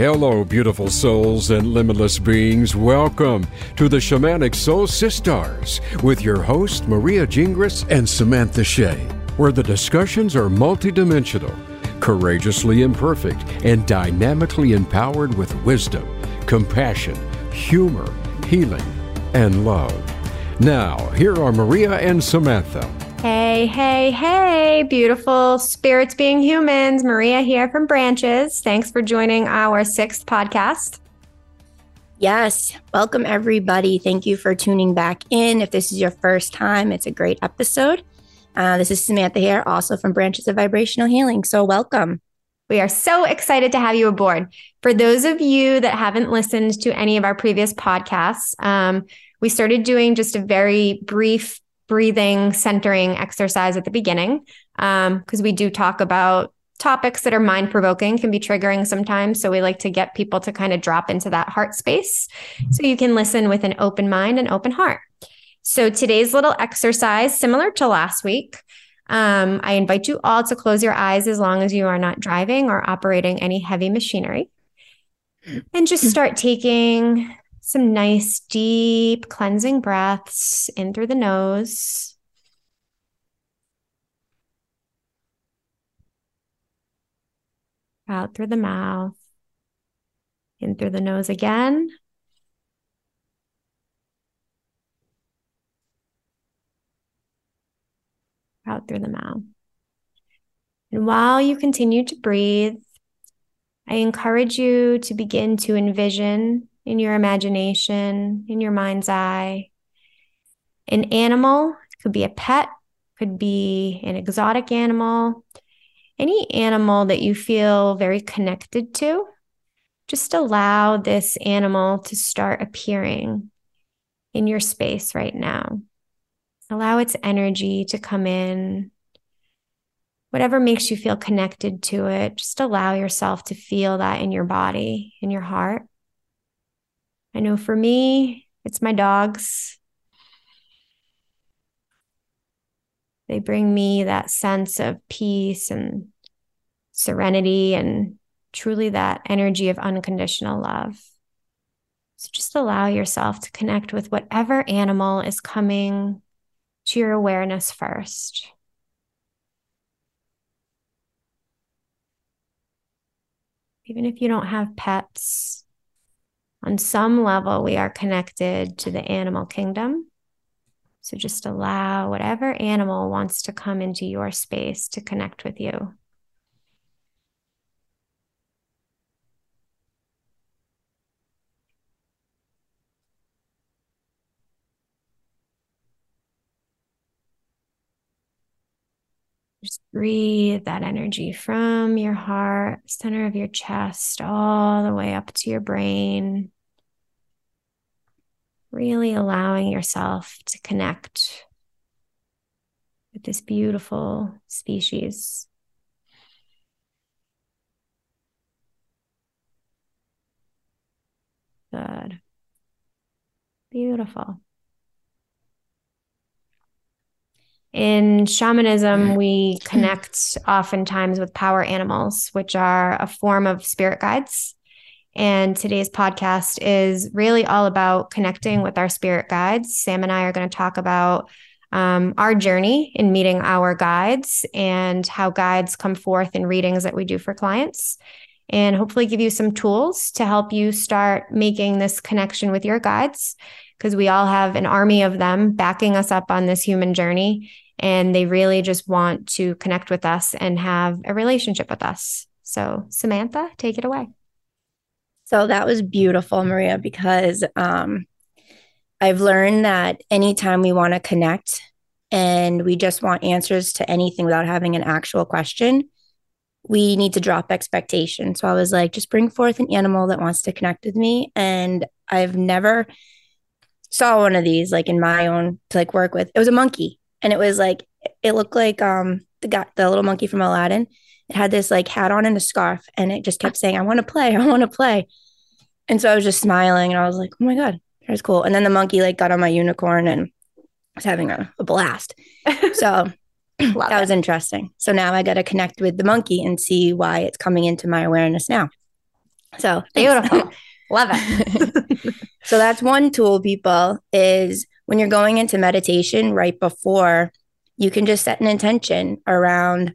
Hello, beautiful souls and limitless beings. Welcome to the Shamanic Soul Sisters with your host, Maria Gingras and Samantha Shea, where the discussions are multidimensional, courageously imperfect, and dynamically empowered with wisdom, compassion, humor, healing, and love. Now, here are Maria and Samantha. Hey, hey, hey, beautiful spirits being humans. Maria here from Branches. Thanks for joining our sixth podcast. Yes, welcome everybody. Thank you for tuning back in. If this is your first time, it's a great episode. Uh, this is Samantha here, also from Branches of Vibrational Healing. So, welcome. We are so excited to have you aboard. For those of you that haven't listened to any of our previous podcasts, um, we started doing just a very brief breathing centering exercise at the beginning because um, we do talk about topics that are mind provoking can be triggering sometimes. So we like to get people to kind of drop into that heart space so you can listen with an open mind and open heart. So today's little exercise similar to last week um, i invite you all to close your eyes as long as you are not driving or operating any heavy machinery. And just start taking some nice, deep cleansing breaths in through the nose. Out through the mouth. In through the nose again. Out through the mouth. And while you continue to breathe, I encourage you to begin to envision in your imagination, in your mind's eye. An animal could be a pet, could be an exotic animal, any animal that you feel very connected to. Just allow this animal to start appearing in your space right now. Allow its energy to come in. Whatever makes you feel connected to it, just allow yourself to feel that in your body, in your heart. I know for me, it's my dogs. They bring me that sense of peace and serenity and truly that energy of unconditional love. So just allow yourself to connect with whatever animal is coming to your awareness first. Even if you don't have pets, on some level, we are connected to the animal kingdom. So just allow whatever animal wants to come into your space to connect with you. Just breathe that energy from your heart, center of your chest, all the way up to your brain. Really allowing yourself to connect with this beautiful species. Good. Beautiful. In shamanism, we connect oftentimes with power animals, which are a form of spirit guides. And today's podcast is really all about connecting with our spirit guides. Sam and I are going to talk about um, our journey in meeting our guides and how guides come forth in readings that we do for clients, and hopefully give you some tools to help you start making this connection with your guides because we all have an army of them backing us up on this human journey. And they really just want to connect with us and have a relationship with us. So, Samantha, take it away. So that was beautiful, Maria, because um, I've learned that anytime we want to connect and we just want answers to anything without having an actual question, we need to drop expectation. So I was like, just bring forth an animal that wants to connect with me. And I've never saw one of these like in my own to like work with. It was a monkey, and it was like it looked like um the guy the little monkey from Aladdin. It had this like hat on and a scarf, and it just kept saying, "I want to play, I want to play." And so I was just smiling, and I was like, "Oh my god, that was cool." And then the monkey like got on my unicorn and was having a, a blast. So that it. was interesting. So now I got to connect with the monkey and see why it's coming into my awareness now. So beautiful. Love it. so that's one tool, people, is when you're going into meditation right before, you can just set an intention around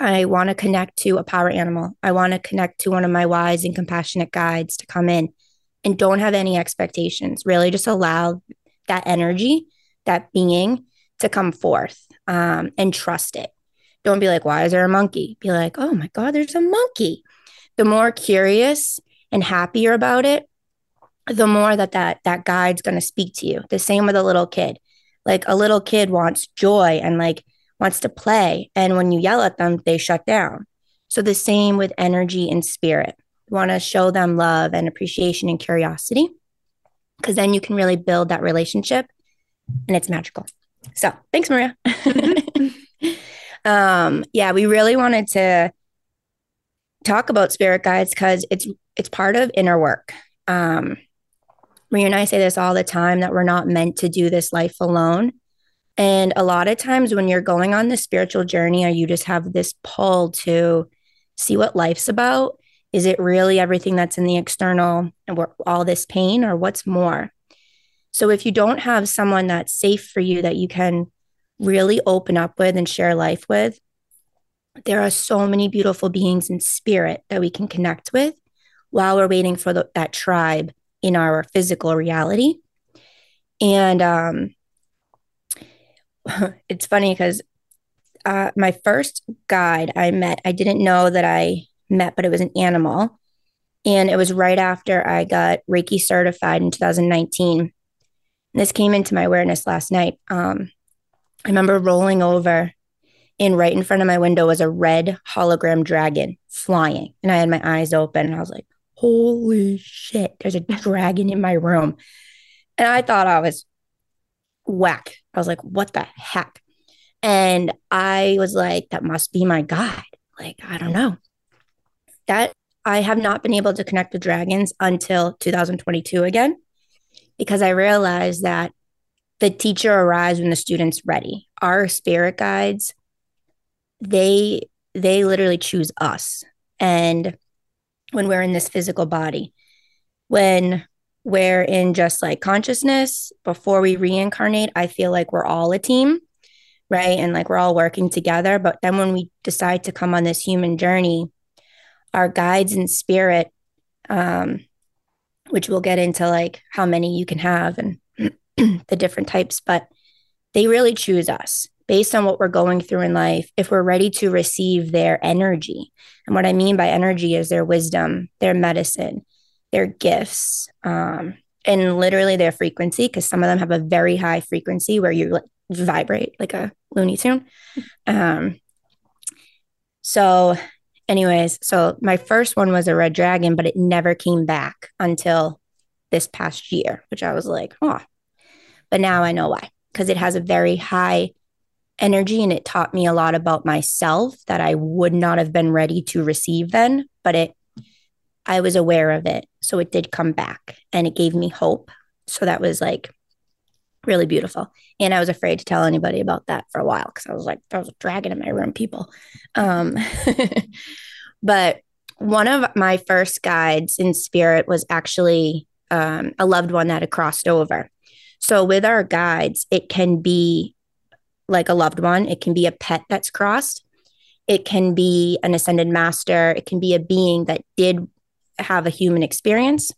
I want to connect to a power animal. I want to connect to one of my wise and compassionate guides to come in and don't have any expectations. Really just allow that energy, that being to come forth um, and trust it. Don't be like, why is there a monkey? Be like, oh my God, there's a monkey. The more curious and happier about it, the more that that, that guide's going to speak to you. The same with a little kid. Like a little kid wants joy and like wants to play. And when you yell at them, they shut down. So the same with energy and spirit. You want to show them love and appreciation and curiosity because then you can really build that relationship and it's magical. So thanks, Maria. um, yeah, we really wanted to talk about spirit guides because it's it's part of inner work. Um, Maria and I say this all the time that we're not meant to do this life alone. And a lot of times when you're going on the spiritual journey or you just have this pull to see what life's about, is it really everything that's in the external and all this pain or what's more? So if you don't have someone that's safe for you that you can really open up with and share life with, there are so many beautiful beings in spirit that we can connect with while we're waiting for the, that tribe in our physical reality. And um, it's funny because uh, my first guide I met, I didn't know that I met, but it was an animal. And it was right after I got Reiki certified in 2019. And this came into my awareness last night. Um, I remember rolling over, and right in front of my window was a red hologram dragon flying. And I had my eyes open, and I was like, holy shit, there's a dragon in my room. And I thought I was whack. I was like, what the heck? And I was like, that must be my guide. Like, I don't know. That I have not been able to connect with dragons until 2022 again, because I realized that the teacher arrives when the student's ready. Our spirit guides, they they literally choose us. And when we're in this physical body, when we're in just like consciousness before we reincarnate i feel like we're all a team right? And like we're all working together. But then when we decide to come on this human journey our guides in spirit um which we'll get into like how many you can have and the different types but they really choose us based on what we're going through in life if we're ready to receive their energy and what i mean by energy is their wisdom their medicine their gifts, um, and literally their frequency, because some of them have a very high frequency where you like, vibrate like a Looney Tune. Um, so, anyways, so my first one was a red dragon, but it never came back until this past year, which I was like, oh, but now I know why, because it has a very high energy and it taught me a lot about myself that I would not have been ready to receive then, but it I was aware of it. So it did come back and it gave me hope. So that was like really beautiful. And I was afraid to tell anybody about that for a while because I was like, there was a dragon in my room, people. Um, but one of my first guides in spirit was actually um, a loved one that had crossed over. So with our guides, it can be like a loved one, it can be a pet that's crossed. It can be an ascended master. It can be a being that did have a human experience.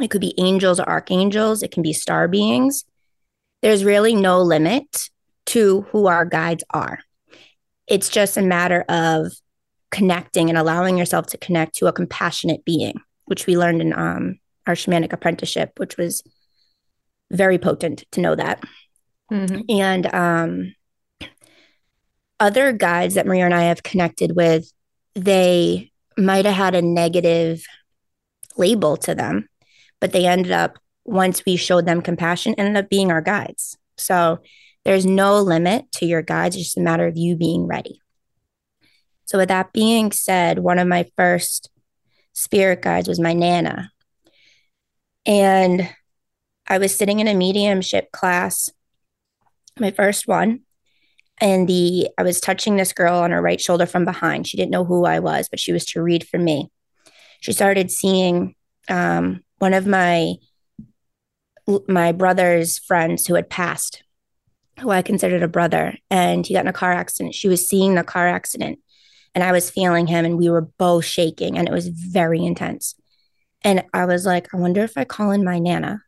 It could be angels or archangels, it can be star beings. There's really no limit to who our guides are. It's just a matter of connecting and allowing yourself to connect to a compassionate being, which we learned in um, our shamanic apprenticeship, which was very potent to know that. Mm-hmm. And um, other guides that Maria and I have connected with, they might have had a negative label to them, but they ended up, once we showed them compassion, ended up being our guides. So there's no limit to your guides, it's just a matter of you being ready. So, with that being said, one of my first spirit guides was my Nana. And I was sitting in a mediumship class, my first one, and the I was touching this girl on her right shoulder from behind. She didn't know who I was, but she was to read for me. she started seeing um, one of my my brother's friends who had passed, who I considered a brother, and he got in a car accident. She was seeing the car accident, and I was feeling him, and we were both shaking, and it was very intense. And I was like, I wonder if I call in my Nana,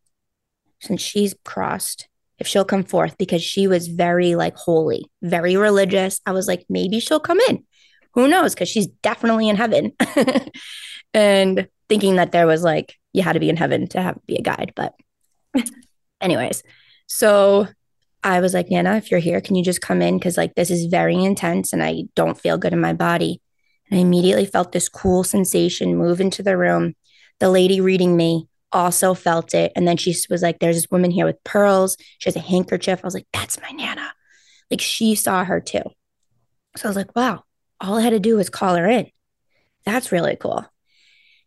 since she's crossed, if she'll come forth, because she was very like holy, very religious. I was like, maybe she'll come in. Who knows? Because she's definitely in heaven. and thinking that there was like, you had to be in heaven to have be a guide. But, anyways, so I was like, Nana, if you're here, can you just come in? Cause like this is very intense and I don't feel good in my body. And I immediately felt this cool sensation move into the room. The lady reading me also felt it. And then she was like, There's this woman here with pearls. She has a handkerchief. I was like, That's my Nana. Like she saw her too. So I was like, Wow, all I had to do was call her in. That's really cool.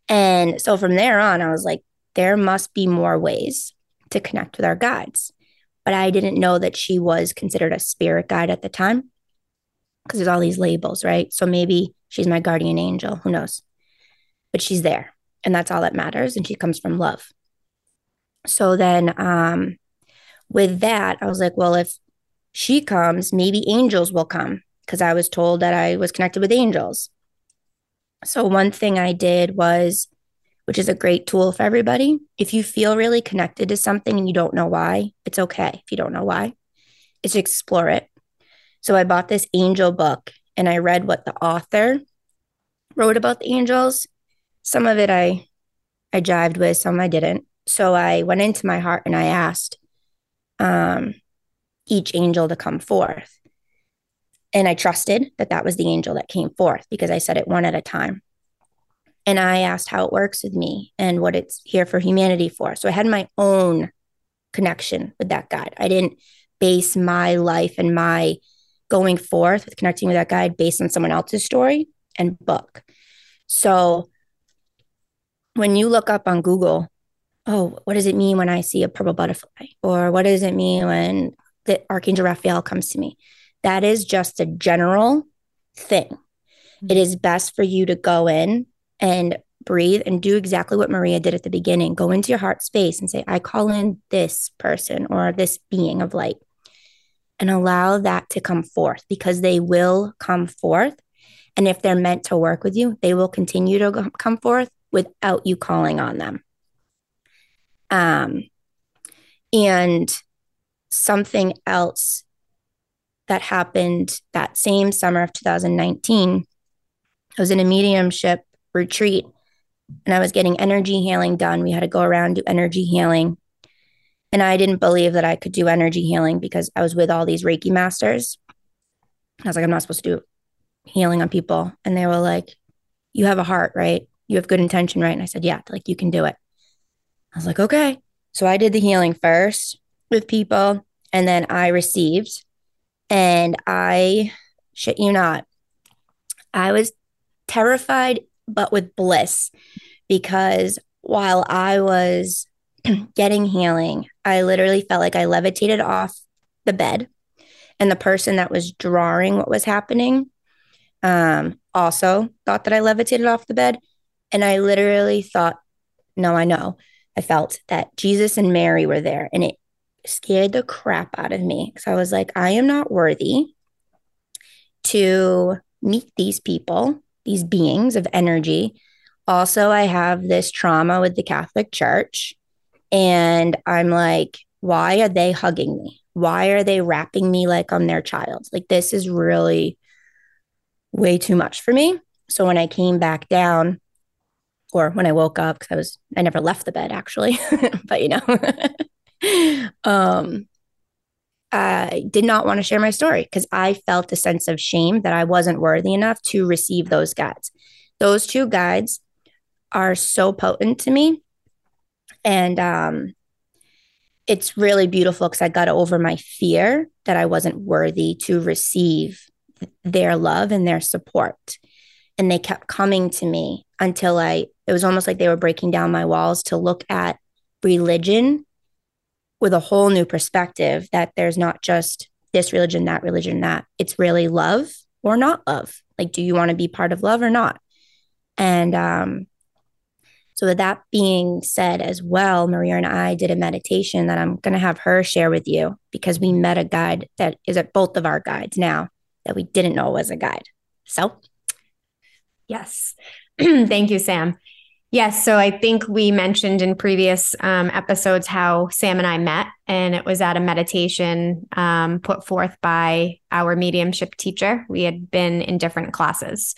And so from there on, I was like, There must be more ways to connect with our guides but I didn't know that she was considered a spirit guide at the time because there's all these labels, right? So maybe she's my guardian angel, who knows? But she's there, and that's all that matters. And she comes from love. So then, um, with that, I was like, well, if she comes, maybe angels will come because I was told that I was connected with angels. So, one thing I did was which is a great tool for everybody. If you feel really connected to something and you don't know why, it's okay if you don't know why. It's explore it. So I bought this angel book and I read what the author wrote about the angels. Some of it I I jived with, some I didn't. So I went into my heart and I asked um, each angel to come forth. And I trusted that that was the angel that came forth because I said it one at a time and I asked how it works with me and what it's here for humanity for. So I had my own connection with that guide. I didn't base my life and my going forth with connecting with that guide based on someone else's story and book. So when you look up on Google, oh, what does it mean when I see a purple butterfly? Or what does it mean when the Archangel Raphael comes to me? That is just a general thing. Mm-hmm. It is best for you to go in and breathe and do exactly what Maria did at the beginning. Go into your heart space and say, I call in this person or this being of light and allow that to come forth because they will come forth. And if they're meant to work with you, they will continue to come forth without you calling on them. Um, and something else that happened that same summer of 2019, I was in a mediumship retreat and I was getting energy healing done. We had to go around do energy healing. And I didn't believe that I could do energy healing because I was with all these Reiki masters. I was like, I'm not supposed to do healing on people. And they were like, You have a heart, right? You have good intention, right? And I said, Yeah, like you can do it. I was like, Okay. So I did the healing first with people, and then I received. And I shit you not, I was terrified but with bliss because while I was getting healing, I literally felt like I levitated off the bed. And the person that was drawing what was happening um, also thought that I levitated off the bed. And I literally thought, no, I know. I felt that Jesus and Mary were there and it scared the crap out of me. So I was like, I am not worthy to meet these people these beings of energy. Also, I have this trauma with the Catholic Church. And I'm like, why are they hugging me? Why are they wrapping me like I'm their child? Like, this is really way too much for me. So when I came back down, or when I woke up, because I was, I never left the bed actually, but you know, um, I did not want to share my story because I felt a sense of shame that I wasn't worthy enough to receive those guides. Those two guides are so potent to me. And um, it's really beautiful because I got over my fear that I wasn't worthy to receive their love and their support. And they kept coming to me until I, it was almost like they were breaking down my walls to look at religion with a whole new perspective that there's not just this religion, that religion, that it's really love or not love. Like, do you want to be part of love or not? And um, So, with that being said, as well, Maria and I did a meditation that I'm going to have her share with you because we met a guide that is at both of our guides now that we didn't know was a guide. So, yes. Thank you, Sam. Yes. So I think we mentioned in previous um, episodes how Sam and I met, and it was at a meditation um, put forth by our mediumship teacher. We had been in different classes.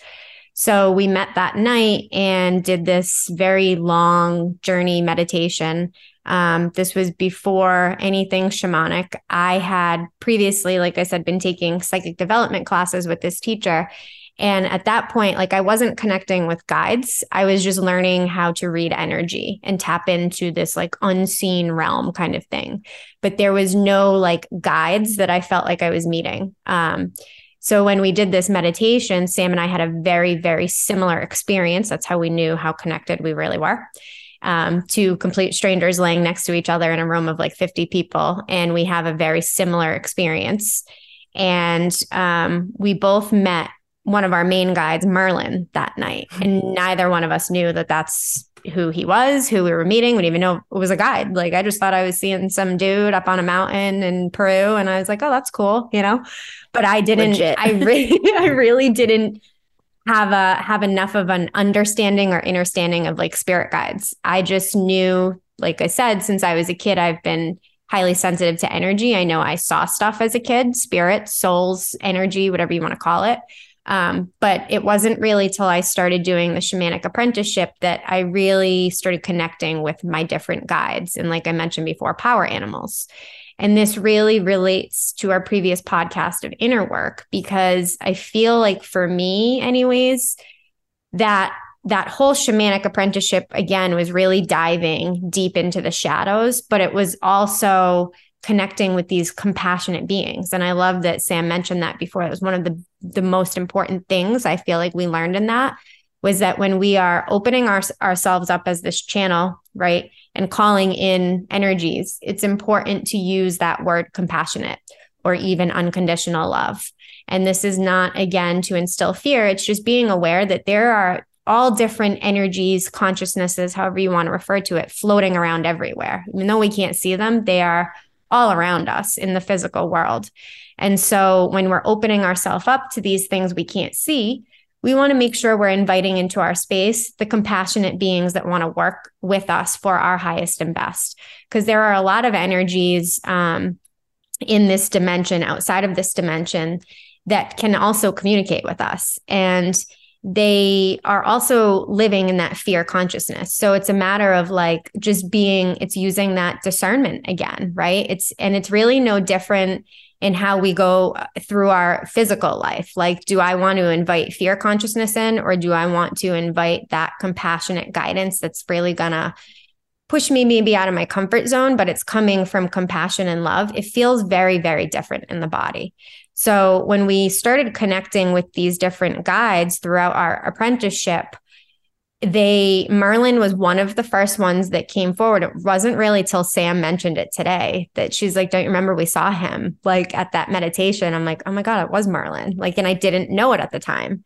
So we met that night and did this very long journey meditation. Um, this was before anything shamanic. I had previously, like I said, been taking psychic development classes with this teacher. And at that point, like I wasn't connecting with guides. I was just learning how to read energy and tap into this like unseen realm kind of thing. But there was no like guides that I felt like I was meeting. Um, so when we did this meditation, Sam and I had a very, very similar experience. That's how we knew how connected we really were. Um, two complete strangers laying next to each other in a room of like 50 people. And we have a very similar experience. And um, we both met one of our main guides, Merlin, that night. Hmm. And neither one of us knew that that's who he was, who we were meeting. We didn't even know it was a guide. Like I just thought I was seeing some dude up on a mountain in Peru. And I was like, oh, that's cool, you know? But I didn't, Legit. I really, I really didn't have a have enough of an understanding or understanding of like spirit guides. I just knew, like I said, since I was a kid, I've been highly sensitive to energy. I know I saw stuff as a kid, spirit, souls, energy, whatever you want to call it. Um, but it wasn't really till I started doing the shamanic apprenticeship that I really started connecting with my different guides. And like I mentioned before, power animals. And this really relates to our previous podcast of inner work because I feel like for me, anyways, that that whole shamanic apprenticeship again was really diving deep into the shadows, but it was also connecting with these compassionate beings. And I love that Sam mentioned that before. It was one of the the most important things I feel like we learned in that was that when we are opening our, ourselves up as this channel, right, and calling in energies, it's important to use that word compassionate or even unconditional love. And this is not, again, to instill fear. It's just being aware that there are all different energies, consciousnesses, however you want to refer to it, floating around everywhere. Even though we can't see them, they are all around us in the physical world. And so when we're opening ourselves up to these things we can't see, we want to make sure we're inviting into our space the compassionate beings that want to work with us for our highest and best. Because there are a lot of energies um, in this dimension, outside of this dimension, that can also communicate with us. And they are also living in that fear consciousness. So it's a matter of like just being, it's using that discernment again, right? It's, and it's really no different in how we go uh, through our physical life. Like, do I want to invite fear consciousness in, or do I want to invite that compassionate guidance that's really gonna push me maybe out of my comfort zone, but it's coming from compassion and love? It feels very, very different in the body. So when we started connecting with these different guides throughout our apprenticeship, they Merlin was one of the first ones that came forward. It wasn't really till Sam mentioned it today that she's like, "Don't you remember we saw him like at that meditation?" I'm like, "Oh my god, it was Merlin!" Like, and I didn't know it at the time.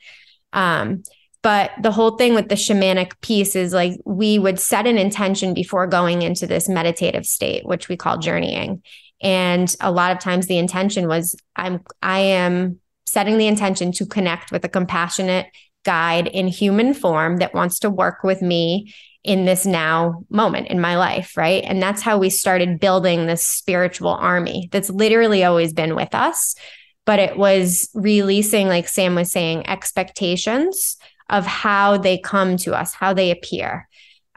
Um, but the whole thing with the shamanic piece is like we would set an intention before going into this meditative state, which we call journeying. And a lot of times the intention was I'm I am setting the intention to connect with a compassionate guide in human form that wants to work with me in this now moment in my life, right? And that's how we started building this spiritual army that's literally always been with us. But it was releasing, like Sam was saying, expectations of how they come to us, how they appear.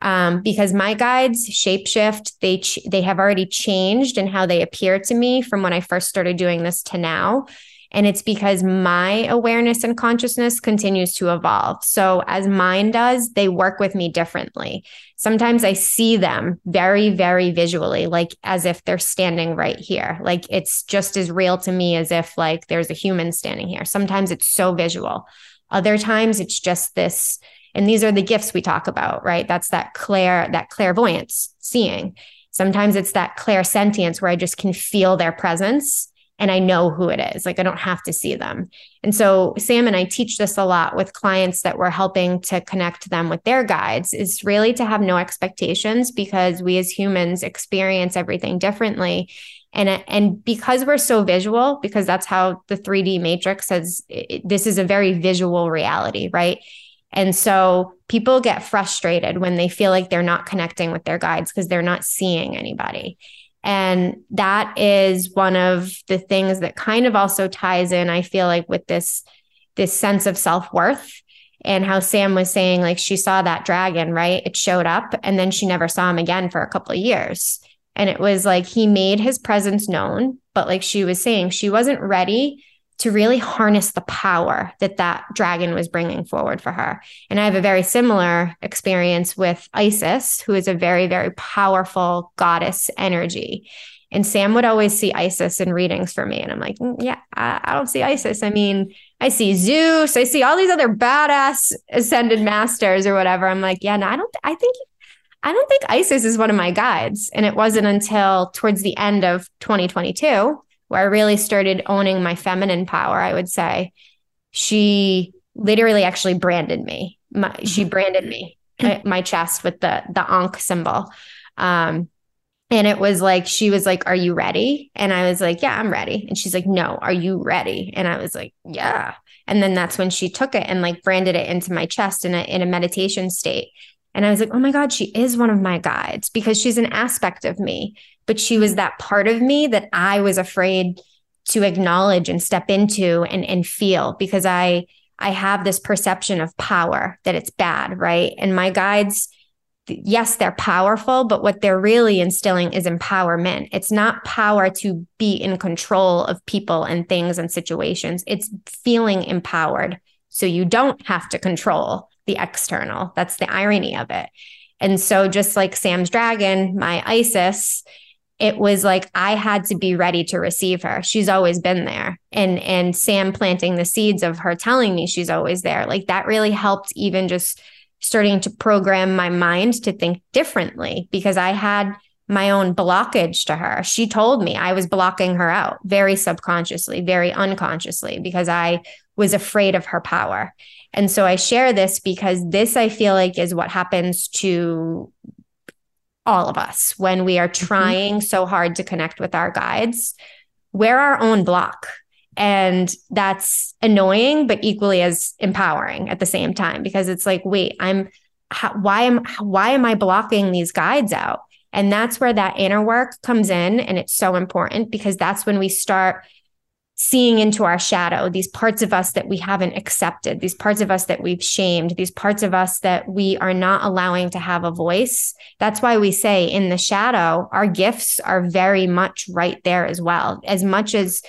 Um, because my guides shapeshift. They ch- they have already changed in how they appear to me from when i first started doing this to now. And it's because my awareness and consciousness continues to evolve. So as mine does they work with me differently. Sometimes i see them very very visually like as if they're standing right here. Like it's just as real to me as if like there's a human standing here. Sometimes it's so visual other times it's just this and these are the gifts we talk about, right? That's that clair, that clairvoyance, seeing. Sometimes it's that clairsentience where I just can feel their presence and I know who it is. Like I don't have to see them. And so Sam and I teach this a lot with clients that we're helping to connect them with their guides is really to have no expectations because we as humans experience everything differently. And, and because we're so visual, because that's how the 3D matrix says this is a very visual reality, right? And so people get frustrated when they feel like they're not connecting with their guides because they're not seeing anybody. And that is one of the things that kind of also ties in, I feel like, with this this sense of self-worth and how Sam was saying, like she saw that dragon, right? It showed up and then she never saw him again for a couple of years. And it was like he made his presence known, but like she was saying, she wasn't ready to really harness the power that that dragon was bringing forward for her. And I have a very similar experience with Isis, who is a very, very powerful goddess energy. And Sam would always see Isis in readings for me. And I'm like, mm, yeah, I, I don't see Isis. I mean, I see Zeus, I see all these other badass ascended masters or whatever. I'm like, yeah, no, I don't, I think, I don't think Isis is one of my guides. And it wasn't until towards the end of 2022 where I really started owning my feminine power, I would say, she literally actually branded me. My, she mm-hmm. branded me my chest with the the ankh symbol. Um, and it was like she was like, "Are you ready?" And I was like, "Yeah, I'm ready." And she's like, "No, are you ready?" And I was like, "Yeah." And then that's when she took it and like branded it into my chest in a in a meditation state. And I was like, "Oh my god, she is one of my guides because she's an aspect of me but she was mm. that part of me that I was afraid to acknowledge and step into and, and feel because I I have this perception of power that it's bad, right? And my guides, yes, they're powerful, but what they're really instilling is empowerment. It's not power to be in control of people and things and situations. It's feeling empowered. So you don't have to control the external. That's the irony of it. And so just like Sam's dragon, my Isis, it was like I had to be ready to receive her. She's always been there. And and Sam planting the seeds of her telling me she's always there. Like that really helped even just starting to program my mind to think differently because I had my own blockage to her. She told me I was blocking her out very subconsciously, very unconsciously because I was afraid of her power. And so I share this because this I feel like is what happens to all of us when we are mm-hmm. trying mm-hmm. so hard to connect with our guides we're our own block and that's annoying but equally as empowering at the same time because it's like wait i'm how, why am why am i blocking these guides out and that's where that inner work comes in and it's so important because that's when we start seeing into our shadow, these parts of us that we haven't accepted, these parts of us that we've shamed, these parts of us that we are not allowing to have a voice. That's why we say in the shadow, our gifts are very much right there as well. As much as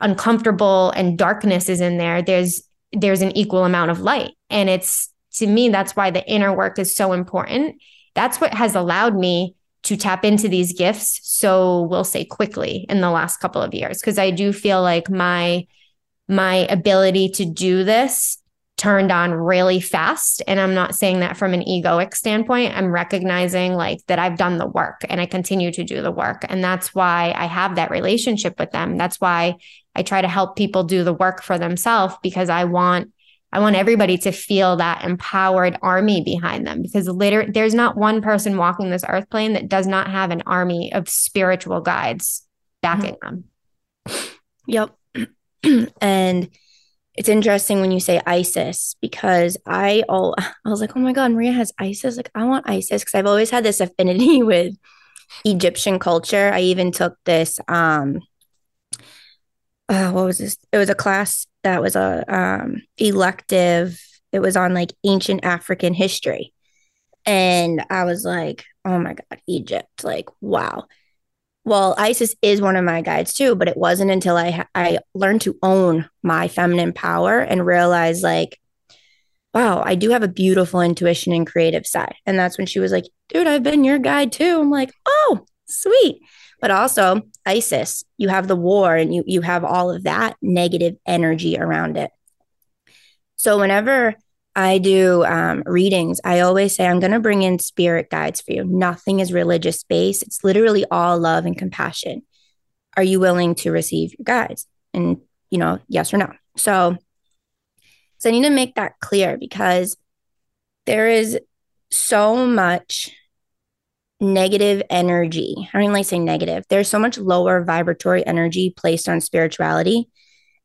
uncomfortable and darkness is in there, there's there's an equal amount of light. And it's to me, that's why the inner work is so important. That's what has allowed me to tap into these gifts so we'll say quickly in the last couple of years. Because i do feel like my my ability to do this turned on really fast. And i'm not saying that from an egoic standpoint. I'm recognizing like that i've done the work and i continue to do the work. And that's why i have that relationship with them. That's why i try to help people do the work for themselves because i want I want everybody to feel that empowered army behind them because literally there's not one person walking this earth plane that does not have an army of spiritual guides backing mm-hmm. them. Yep. and it's interesting when you say Isis because I all I was like, oh my god, Maria has Isis. Like I want Isis because I've always had this affinity with Egyptian culture. I even took this um uh, what was this? It was a class that was a um, elective. It was on like ancient African history, and I was like, "Oh my god, Egypt! Like, wow." Well, Isis is one of my guides too, but it wasn't until I I learned to own my feminine power and realize like, wow, I do have a beautiful intuition and creative side. And that's when she was like, "Dude, I've been your guide too." I'm like, "Oh, sweet." but also isis you have the war and you you have all of that negative energy around it so whenever i do um, readings i always say i'm going to bring in spirit guides for you nothing is religious based it's literally all love and compassion are you willing to receive your guides? And, you know, yes or no. So, so I need to make that clear because there is so much negative energy. I don't even like saying negative. There's so much lower vibratory energy placed on spirituality.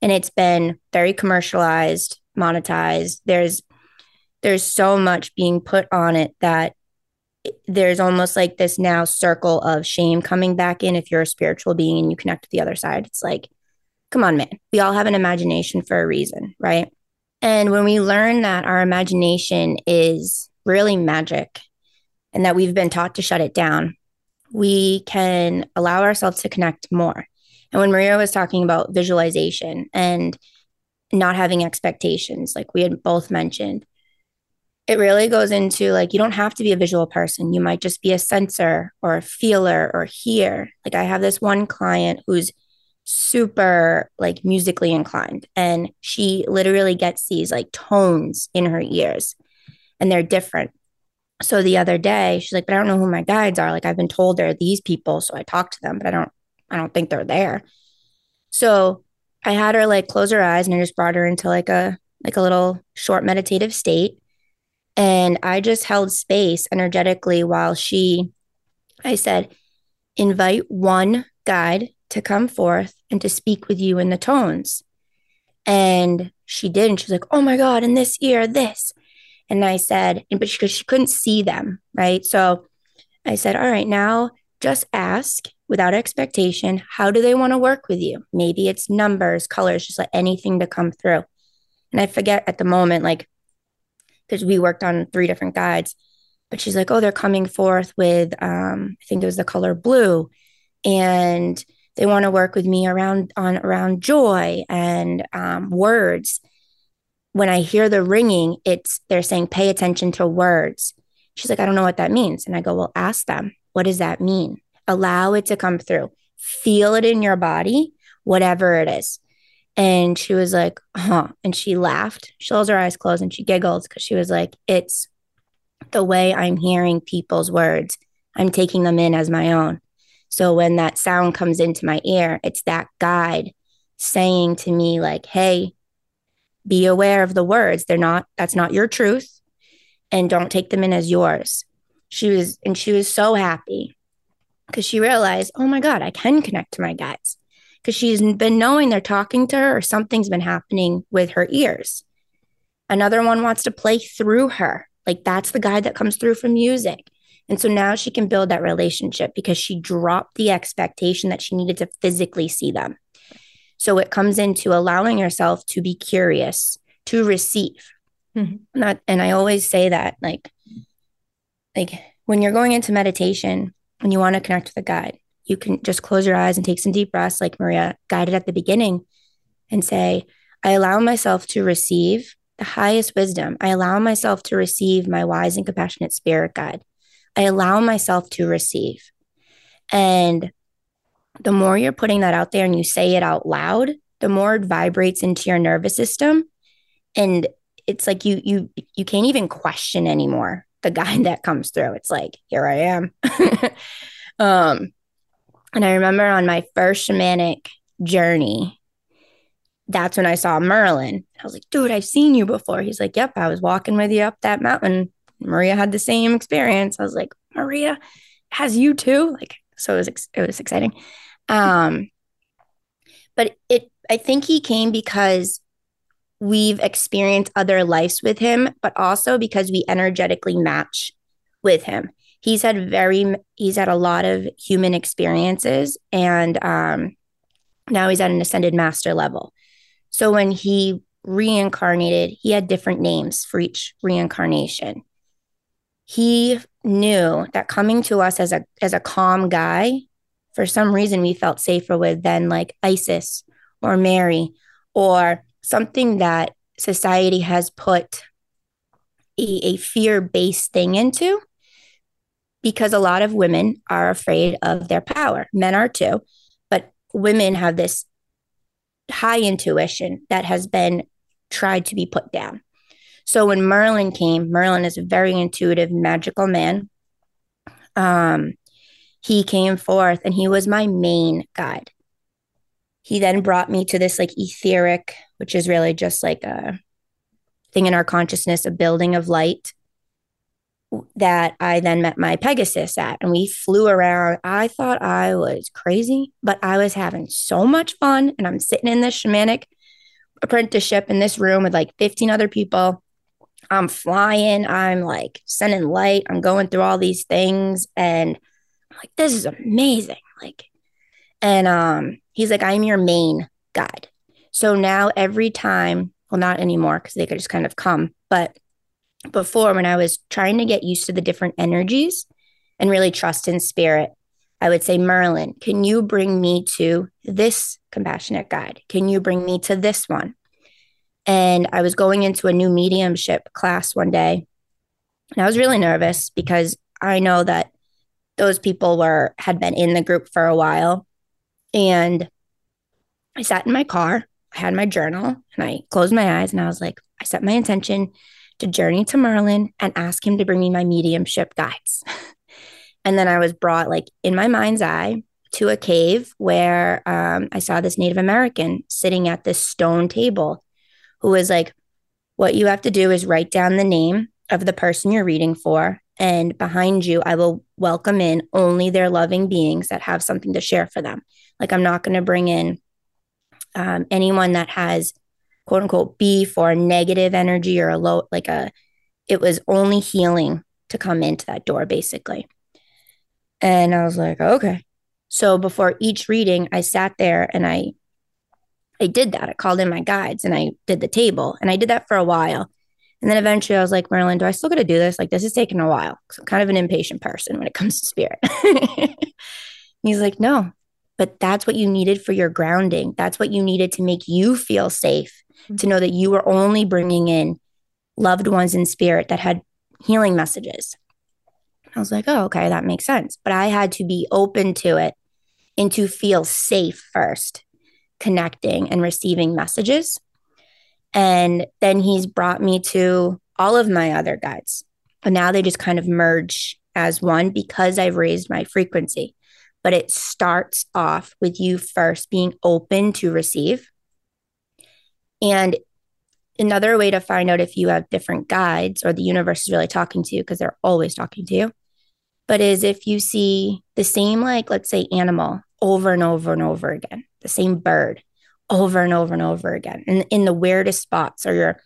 And it's been very commercialized, monetized. There's there's so much being put on it that there's almost like this now circle of shame coming back in if you're a spiritual being and you connect with the other side. It's like, come on, man. We all have an imagination for a reason, right? And when we learn that our imagination is really magic and that we've been taught to shut it down, we can allow ourselves to connect more. And when Maria was talking about visualization and not having expectations, like we had both mentioned, it really goes into like you don't have to be a visual person. You might just be a sensor or a feeler or hear. Like I have this one client who's super like musically inclined and she literally gets these like tones in her ears and they're different so the other day she's like but i don't know who my guides are like i've been told they're these people so i talk to them but i don't i don't think they're there so i had her like close her eyes and i just brought her into like a like a little short meditative state and i just held space energetically while she i said invite one guide to come forth and to speak with you in the tones. And she did. And she's like, oh my God, in this ear, this. And I said, but she, she couldn't see them, right? So I said, all right, now just ask without expectation, how do they want to work with you? Maybe it's numbers, colors, just like anything to come through. And I forget at the moment, like, because we worked on three different guides, but she's like, oh, they're coming forth with, um, I think it was the color blue. And they want to work with me around on around joy and um, words when i hear the ringing it's they're saying pay attention to words. She's like i don't know what that means. And i go well ask them. What does that mean? Allow it to come through. Feel it in your body whatever it is. And she was like huh. And she laughed. She holds her eyes closed and she giggled because she was like it's the way i'm hearing people's words. I'm taking them in as my own. So when that sound comes into my ear, it's that guide saying to me, like, hey, be aware of the words. They're not, that's not your truth. And don't take them in as yours. She was, and she was so happy because she realized, oh my God, I can connect to my guides. Because she's been knowing they're talking to her or something's been happening with her ears. Another one wants to play through her. Like that's the guide that comes through from music. And so now she can build that relationship because she dropped the expectation that she needed to physically see them. So it comes into allowing yourself to be curious, to receive. Mm-hmm. Not, and I always say that like, like when you're going into meditation and you want to connect with a guide, you can just close your eyes and take some deep breaths, like Maria guided at the beginning, and say, I allow myself to receive the highest wisdom. I allow myself to receive my wise and compassionate spirit guide. I allow myself to receive. And the more you're putting that out there and you say it out loud, the more it vibrates into your nervous system. And it's like you you you can't even question anymore the guy that comes through. It's like, here I am. um and I remember on my first shamanic journey, that's when I saw Merlin. I was like, dude, I've seen you before. He's like, Yep, I was walking with you up that mountain Maria had the same experience. I was like, Maria has you too. Like, so it was, it was exciting. Um, but it, I think he came because we've experienced other lives with him, but also because we energetically match with him. He's had very, he's had a lot of human experiences and, um, now he's at an ascended master level. So when he reincarnated, he had different names for each reincarnation he knew that coming to us as a as a calm guy for some reason we felt safer with than like isis or mary or something that society has put a, a fear-based thing into because a lot of women are afraid of their power men are too but women have this high intuition that has been tried to be put down so when Merlin came, Merlin is a very intuitive, magical man. Um, he came forth and he was my main guide. he then brought me to this like etheric, which is really just like a thing in our consciousness, a building of light that I then met my Pegasus at. And we flew around. I thought I was crazy, but I was having so much fun. And I'm sitting in this shamanic apprenticeship in this room with like 15 other people. I'm flying. I'm like sending light. I'm going through all these things. And I'm like, this is amazing. Like, and um, he's like, I'm your main guide. So now every time, well, not anymore because they could just kind of come, but before when I was trying to get used to the different energies and really trust in spirit, I would say, Merlin, can you bring me to this compassionate guide? Can you bring me to this one? And I was going into a new mediumship class one day. And I was really nervous because I know that those people were had been in the group for a while. And I sat in my car, I had my journal, and I closed my eyes and I was like, I set my intention to journey to Merlin and ask him to bring me my mediumship guides. and then I was brought, like, in my mind's eye, to a cave where um, I saw this Native American sitting at this stone table who was like, What you have to do is write down the name of the person you're reading for. And behind you, I will welcome in only their loving beings that have something to share for them. Like, I'm not going to bring in um, anyone that has quote unquote beef or negative energy or a low, like a, it was only healing to come into that door, basically. And I was like, okay. So before each reading, I sat there and I, I did that. I called in my guides and I did the table and I did that for a while. And then eventually I was like, Merlin, do I still got to do this? Like, this is taking a while. I'm kind of an impatient person when it comes to spirit. He's like, no, but that's what you needed for your grounding. That's what you needed to make you feel safe to mm-hmm. know that you were only bringing in loved ones in spirit that had healing messages. I was like, oh, okay, that makes sense. But I had to be open to it and to feel safe first, connecting and receiving messages. And then he's brought me to all of my other guides. And now they just kind of merge as one because I've raised my frequency. But it starts off with you first being open to receive and another way to find out if you have different guides or the universe is really talking to you, because they're always talking to you, but is if you see the same, like, let's say, animal over and over and over again, the same bird over and over and over again, and in the weirdest spots, or you're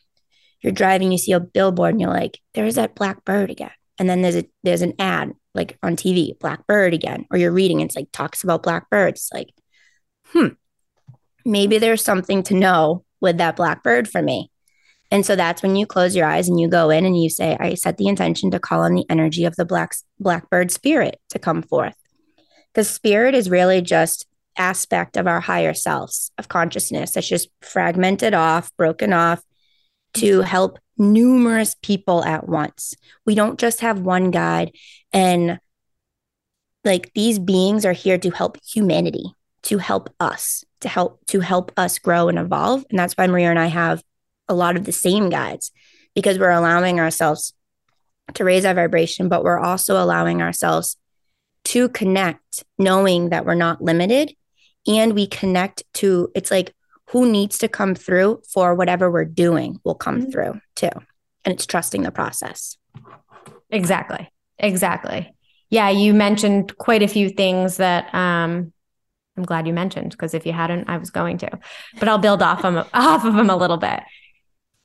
you're driving, you see a billboard, and you're like, "There's that black bird again," and then there's a there's an ad like on TV, black bird again, or you're reading, it's like talks about black birds, like, hmm, maybe there's something to know with that black bird for me. And so that's when you close your eyes and you go in and you say, I set the intention to call on the energy of the black blackbird spirit to come forth. Because spirit is really just aspect of our higher selves of consciousness that's just fragmented off, broken off to mm-hmm. help numerous people at once. We don't just have one guide and like these beings are here to help humanity, to help us to help to help us grow and evolve. And that's why Maria and I have a lot of the same guides because we're allowing ourselves to raise our vibration, but we're also allowing ourselves to connect, knowing that we're not limited. And we connect to it's like who needs to come through for whatever we're doing will come mm-hmm. through too. And it's trusting the process. Exactly. Exactly. Yeah, you mentioned quite a few things that um I'm glad you mentioned because if you hadn't, I was going to. But I'll build off them off of them a little bit.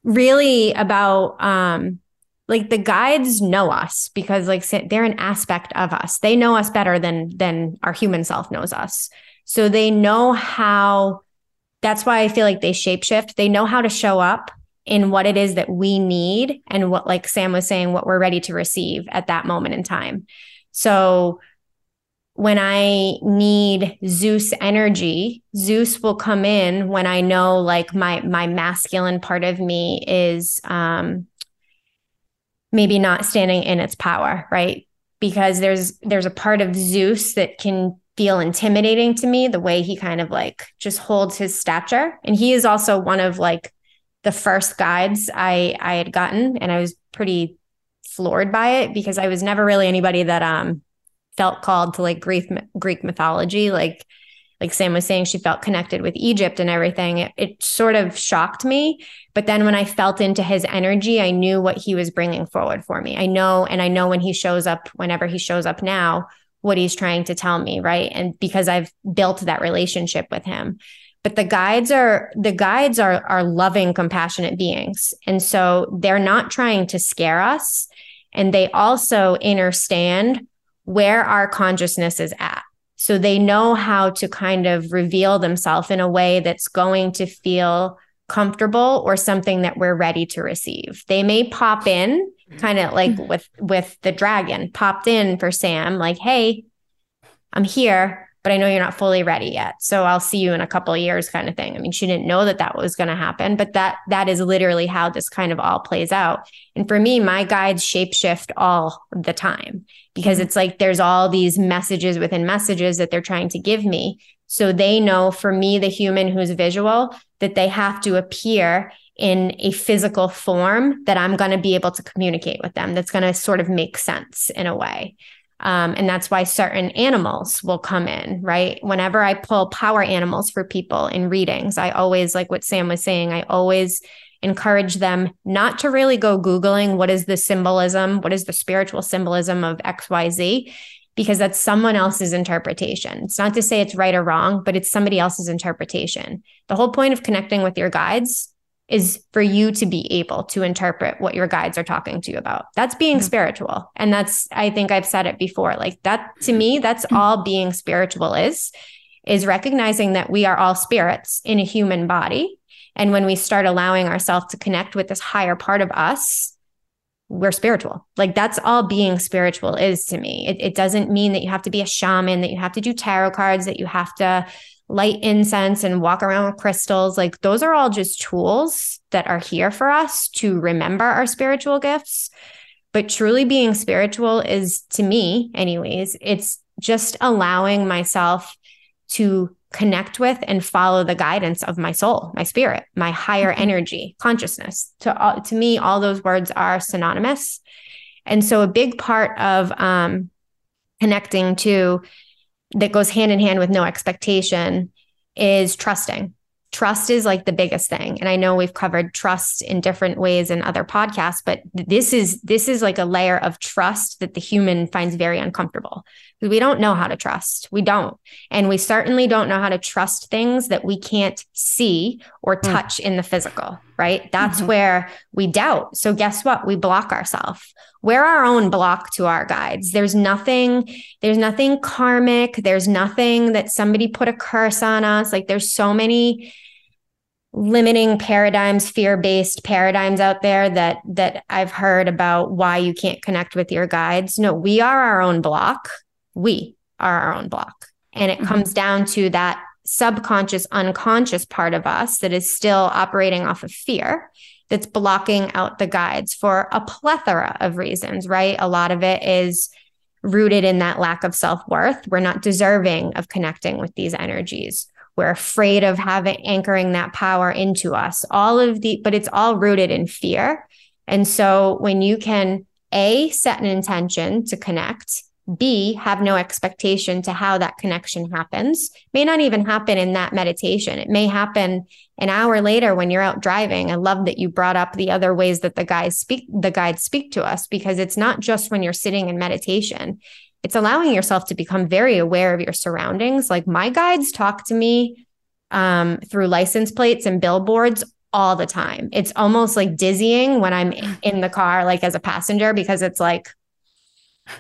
Really about um like the guides know us because like they're an aspect of us. They know us better than than our human self knows us. So they know how that's why I feel like they shapeshift. They know how to show up in what it is that we need and what like Sam was saying what we're ready to receive at that moment in time. So when I need Zeus energy, Zeus will come in when I know like my my masculine part of me is um maybe not standing in its power, right? Because there's there's a part of Zeus that can feel intimidating to me the way he kind of like just holds his stature and he is also one of like the first guides I I had gotten and I was pretty floored by it because I was never really anybody that um felt called to like Greek Greek mythology. Like like Sam was saying, she felt connected with Egypt and everything. It, it sort of shocked me. But then when I felt into his energy, I knew what he was bringing forward for me. I know, and I know when he shows up, whenever he shows up now, what he's trying to tell me. Right. And because I've built that relationship with him. But the guides are the guides are are loving, compassionate beings. And so they're not trying to scare us. And they also understand where our consciousness is at. So they know how to kind of reveal themselves in a way that's going to feel comfortable or something that we're ready to receive. They may pop in kind of like mm-hmm. with with the dragon popped in for Sam like, "Hey, I'm here, but I know you're not fully ready yet. So I'll see you in a couple of years kind of thing." I mean, she didn't know that that was going to happen, but that that is literally how this kind of all plays out. And for me, my guides shapeshift all the time because mm-hmm. it's like there's all these messages within messages that they're trying to give me. So they know for me, the human who's visual, that they have to appear in a physical form that I'm going to be able to communicate with them. That's going to sort of make sense in a way. Um, and that's why certain animals will come in, right? Whenever I pull power animals for people in readings, I always, like what Sam was saying, I always encourage them not to really go Googling what is the symbolism, what is the spiritual symbolism of XYZ, because that's someone else's interpretation. It's not to say it's right or wrong, but it's somebody else's interpretation. The whole point of connecting with your guides is for you to be able to interpret what your guides are talking to you about. That's being mm-hmm. spiritual. And that's, I think I've said it before. Like that to me, that's mm-hmm. all being spiritual is, is recognizing that we are all spirits in a human body and when we start allowing ourselves to connect with this higher part of us, we're spiritual. Like that's all being spiritual is to me. It, it, doesn't mean that you have to be a shaman, that you have to do tarot cards, that you have to light incense and walk around with crystals. Like those are all just tools that are here for us to remember our spiritual gifts. But truly being spiritual is to me, anyways, it's just allowing myself to connect with and follow the guidance of my soul, my spirit, my higher mm-hmm. energy, consciousness. To uh, to me, all those words are synonymous. And so, a big part of um, connecting to that goes hand in hand with no expectation is trusting. Trust is like the biggest thing. And i know we've covered trust in different ways in other podcasts but this is this is like a layer of trust that the human finds very uncomfortable we don't know how to trust. We don't. And we certainly don't know how to trust things that we can't see or hmm. touch mm. in the physical right? That's mm-hmm. where we doubt. So guess what? We block ourselves. We're our own block to our guides. There's nothing there's nothing karmic. There's nothing that somebody put a curse on us. Like there's so many limiting paradigms fear-based paradigms out there that that I've heard about why you can't connect with your guides. No we are our own block we are our own block and it mm-hmm. comes down to that subconscious unconscious part of us that is still operating off of fear that's blocking out the guides for a plethora of reasons right a lot of it is rooted in that lack of self-worth we're not deserving of connecting with these energies we're afraid of having anchoring that power into us. All of the, but it's all rooted in fear. And so when you can A, set an intention to connect, B, have no expectation to how that connection happens, may not even happen in that meditation. It may happen an hour later when you're out driving. I love that you brought up the other ways that the guys speak, the guides speak to us, because it's not just when you're sitting in meditation it's allowing yourself to become very aware of your surroundings. Like my guides talk to me um, through license plates and billboards all the time. It's almost like dizzying when I'm in the car, like as a passenger, because it's like,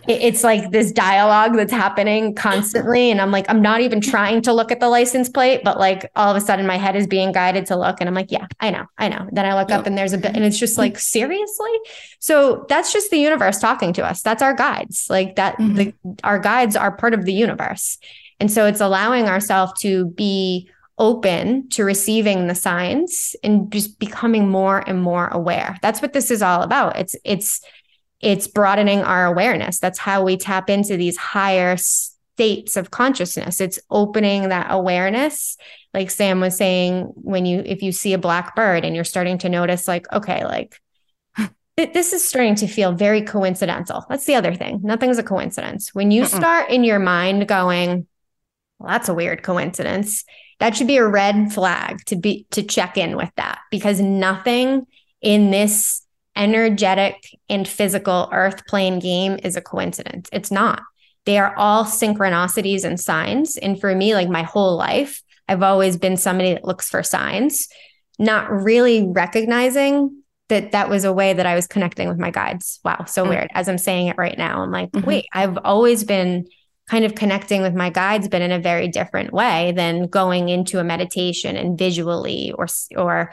it's like this dialogue that's happening constantly and i'm like i'm not even trying to look at the license plate but like all of a sudden my head is being guided to look and i'm like yeah i know i know. Then i look yep. up and there's a bit and it's just like seriously? So that's just the universe talking to us. That's our guides. Like that mm-hmm. the, our guides are part of the universe. And so it's allowing ourselves to be open to receiving the signs and just becoming more and more aware. That's what this is all about. It's it's it's broadening our awareness. That's how we tap into these higher states of consciousness. It's opening that awareness. Like Sam was saying, when you, if you see a black bird and you're starting to notice, like, okay, like, this is starting to feel very coincidental. That's the other thing. Nothing's a coincidence. When you start in your mind going, well, that's a weird coincidence. That should be a red flag to be to check in with that because nothing in this energetic and physical earth plane game is a coincidence. It's not. They are all synchronicities and signs. And for me, like my whole life, I've always been somebody that looks for signs, not really recognizing that that was a way that I was connecting with my guides. Wow, so mm-hmm. weird. As I'm saying it right now, I'm like, mm-hmm. wait, I've always been kind of connecting with my guides, but in a very different way than going into a meditation and visually or or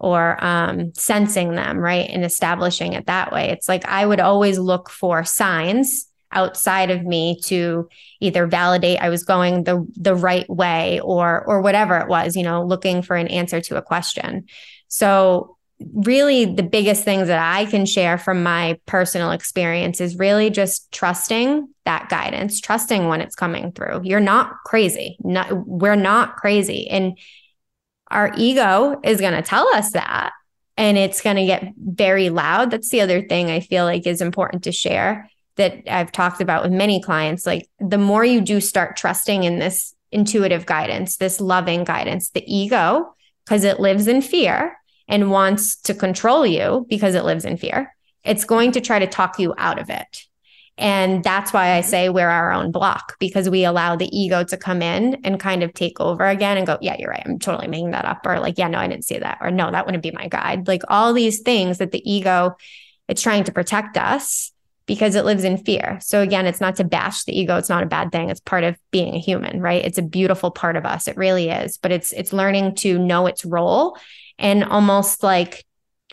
or um, sensing them, right, and establishing it that way. It's like I would always look for signs outside of me to either validate I was going the the right way or or whatever it was, you know, looking for an answer to a question. So really the biggest things that I can share from my personal experience is really just trusting that guidance, trusting when it's coming through. You're not crazy. Not, we're not crazy. And our ego is going to tell us that. And it's going to get very loud. That's the other thing I feel like is important to share that I've talked about with many clients. Like the more you do start trusting in this intuitive guidance, this loving guidance, the ego, because it lives in fear, and wants to control you because it lives in fear, it's going to try to talk you out of it. And that's why I say we're our own block because we allow the ego to come in and kind of take over again and go, yeah, you're right. I'm totally making that up. Or like, yeah, no, I didn't see that. Or no, that wouldn't be my guide. Like all these things that the ego, it's trying to protect us because it lives in fear. So again, it's not to bash the ego. It's not a bad thing. It's part of being a human, right? It's a beautiful part of us. It really is. But it's it's learning to know its role and almost like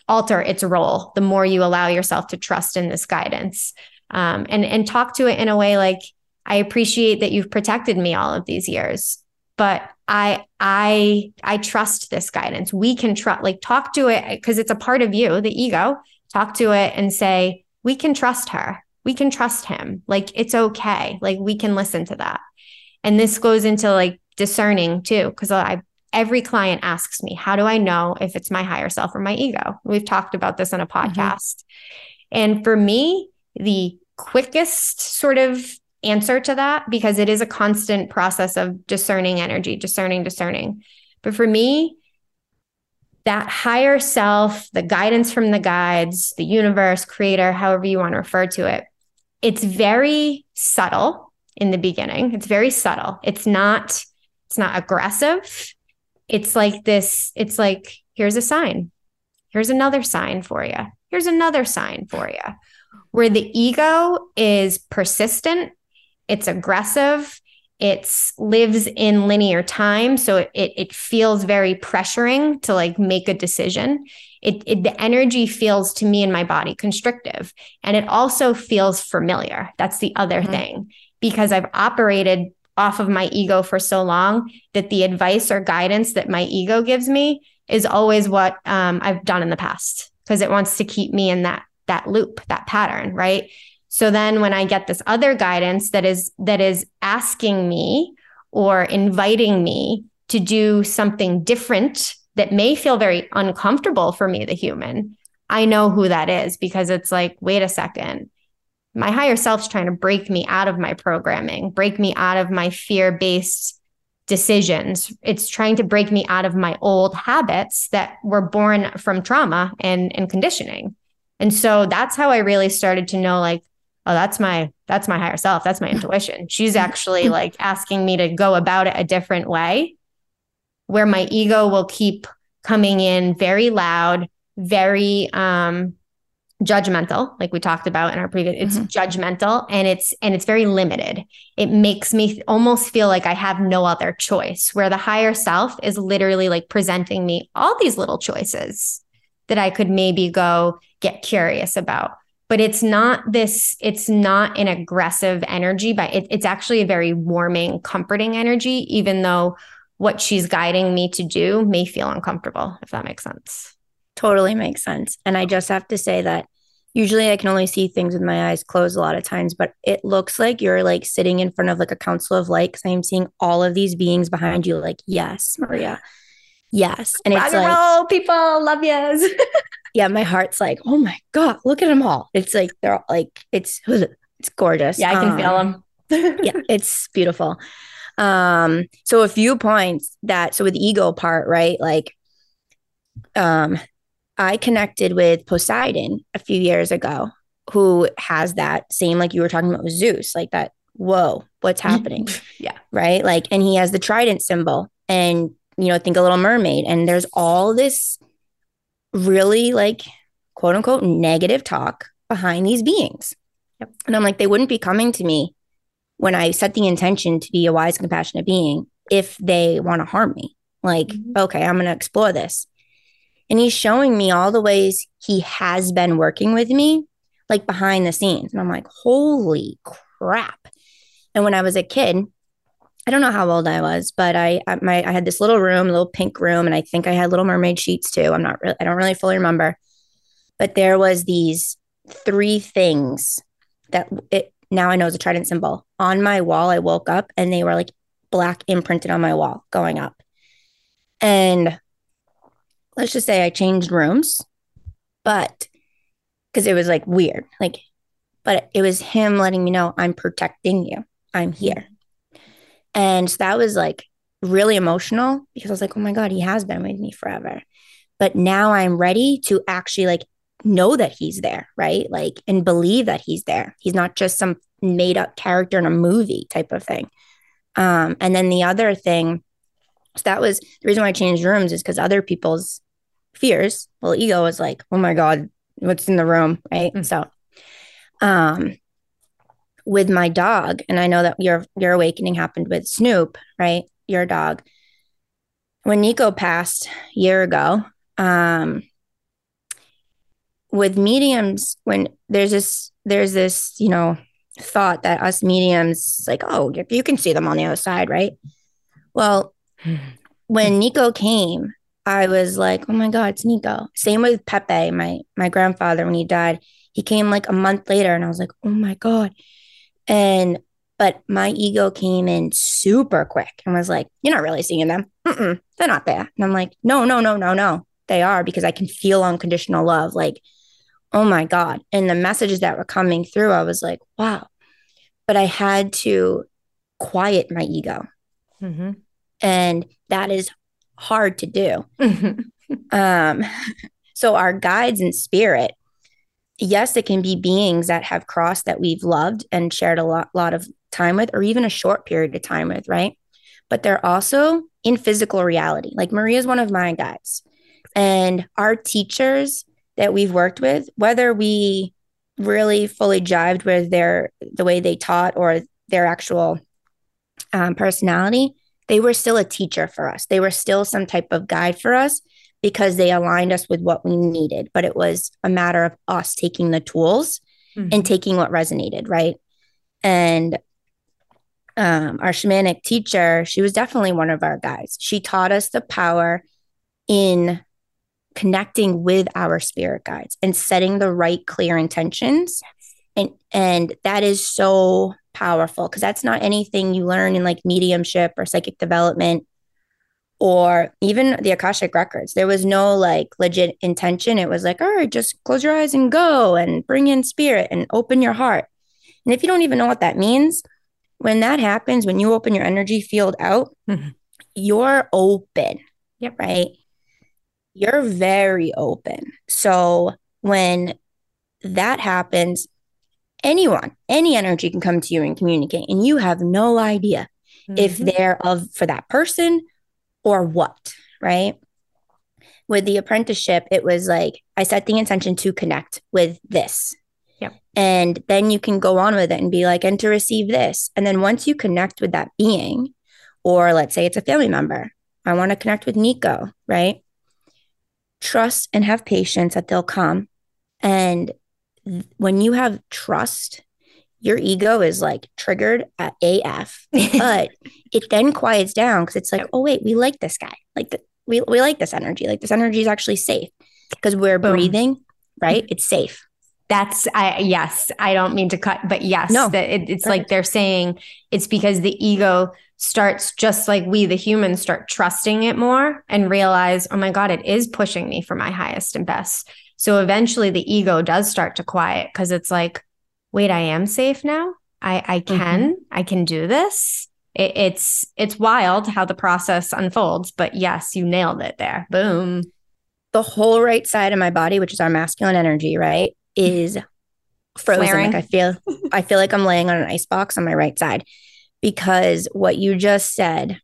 alter its role the more you allow yourself to trust in this guidance um, and and talk to it in a way like i appreciate that you've protected me all of these years but i i i trust this guidance we can trust like talk to it because it's a part of you the ego talk to it and say we can trust her we can trust him like it's okay like we can listen to that and this goes into like discerning too because i every client asks me, how do I know if it's my higher self or my ego? We've talked about this on a mm-hmm. podcast. Mm-hmm. And for me, the quickest sort of answer to that, because it is a constant process of discerning energy, discerning, discerning. But for me, that higher self, the guidance from the guides, the universe, creator, however you want to refer to it, it's very subtle in the beginning. It's very subtle. It's not it's not aggressive it's like this it's like here's a sign here's another sign for you here's another sign for you where the ego is persistent it's aggressive it lives in linear time so it, it, it feels very pressuring to like make a decision. It, it the energy feels to me in my body constrictive and it also feels familiar. That's the other mm-hmm. thing. Because i've operated off of my ego for so long that the advice or guidance that my ego gives me is always what um, I've done in the past because it wants to keep me in that that loop, that pattern, right? So then when I get this other guidance that is that is asking me or inviting me to do something different that may feel very uncomfortable for me the human, I know who that is because it's like, wait a second my higher self's trying to break me out of my programming, break me out of my fear based decisions. It's trying to break me out of my old habits that were born from trauma and, and conditioning. And so that's how I really started to know like, oh, that's my that's my higher self. That's my intuition. She's actually like asking me to go about it a different way where my ego will keep coming in very loud, very um judgmental like we talked about in our previous it's mm-hmm. judgmental and it's and it's very limited it makes me almost feel like i have no other choice where the higher self is literally like presenting me all these little choices that i could maybe go get curious about but it's not this it's not an aggressive energy but it, it's actually a very warming comforting energy even though what she's guiding me to do may feel uncomfortable if that makes sense Totally makes sense. And I just have to say that usually I can only see things with my eyes closed a lot of times, but it looks like you're like sitting in front of like a council of light because I'm seeing all of these beings behind you, like, yes, Maria. Yes. And Rock it's and like, roll, people, love yous. yeah, my heart's like, oh my God, look at them all. It's like, they're all like, it's, it's gorgeous. Yeah, I can um, feel them. yeah, it's beautiful. Um, so a few points that so with the ego part, right? Like um I connected with Poseidon a few years ago, who has that same like you were talking about with Zeus, like that, whoa, what's happening? yeah. Right. Like, and he has the trident symbol and you know, think a little mermaid. And there's all this really like quote unquote negative talk behind these beings. Yep. And I'm like, they wouldn't be coming to me when I set the intention to be a wise, compassionate being if they want to harm me. Like, Mhm. okay, I'm going to explore this. And he's showing me all the ways he has been working with me, like behind the scenes. And I'm like, holy crap. And when I was a kid, I don't know how old I was, but I my I had this little room, little pink room, and I think I had little mermaid sheets too. I'm not really I don't really fully remember. But there was these three things that it now I know is a trident symbol. On my wall, I woke up and they were like black imprinted on my wall going up. And let's just say I changed rooms, but because it was like weird, like, but it was him letting me know I'm protecting you. I'm here. And so that was like really emotional because I was like, oh my God, he has been with me forever. But now I'm ready to actually like know that he's there, right? Like, and believe that he's there. He's not just some made up character in a movie type of thing. Um, and then the other thing, so that was the reason why I changed rooms is because other people's fears, well, ego was like, oh my God, what's in the room, right? Mm. So, um, with my dog, and I know that your your awakening happened with Snoop, right? Your dog. When Nico passed a year ago, um, with mediums, when there's this there's this, you know, thought that us mediums like, oh, you can see them on the other side, right? Well, when Nico came, I was like, oh my God, it's Nico. Same with Pepe, my my grandfather, when he died. He came like a month later, and I was like, oh my God. And but my ego came in super quick and was like, you're not really seeing them. Mm-mm, they're not there. And I'm like, no, no, no, no, no. They are because I can feel unconditional love. Like, oh my God. And the messages that were coming through, I was like, wow. But I had to quiet my ego. Mm-hmm. And that is hard to do. Mm-hmm. Um, so our guides in spirit, yes, it can be beings that have crossed that we've loved and shared a lot, lot of time with, or even a short period of time with, right? But they're also in physical reality. Like Maria is one of my guides, and our teachers that we've worked with, whether we really fully jived with their the way they taught or their actual um, personality, they were still a teacher for us. They were still some type of guide for us because they aligned us with what we needed. But it was a matter of us taking the tools Mm-hmm. and taking what resonated, right? And um, our shamanic teacher, she was definitely one of our guides. She taught us the power in connecting with our spirit guides and setting the right clear intentions. And and that is so powerful because that's not anything you learn in like mediumship or psychic development or even the Akashic records. There was no like legit intention. It was like, all right, just close your eyes and go and bring in spirit and open your heart. And if you don't even know what that means, when that happens, when you open your energy field out, Mhm. you're open. Yep. Right. You're very open. So when that happens, anyone, any energy can come to you and communicate, and you have no idea if Mhm. they're of for that person or what, right? With the apprenticeship, it was like I set the intention to connect with this. Yep. And then you can go on with it and be like, and to receive this. And then once you connect with that being, or let's say it's a family member, I want to connect with Nico, right? Trust and have patience that they'll come. And when you have trust, your ego is like triggered at AF, but it then quiets down because it's like, oh wait, we like this guy. Like the, we we like this energy. Like this energy is actually safe because we're Boom. breathing, right? Mm-hmm. It's safe. That's I yes, I don't mean to cut, but yes, No. that it, it's Perfect. like they're saying it's because the ego starts just like we, the humans, start trusting it more and realize, oh my God, it is pushing me for my highest and best. So eventually the ego does start to quiet because it's like, wait, I am safe now. I I mm-hmm. can, I can do this. it, it's it's wild how the process unfolds. But yes, you nailed it there. Boom. The whole right side of my body, which is our masculine energy, right, is frozen. Flaring. Like I feel I feel like I'm laying on an ice box on my right side because what you just said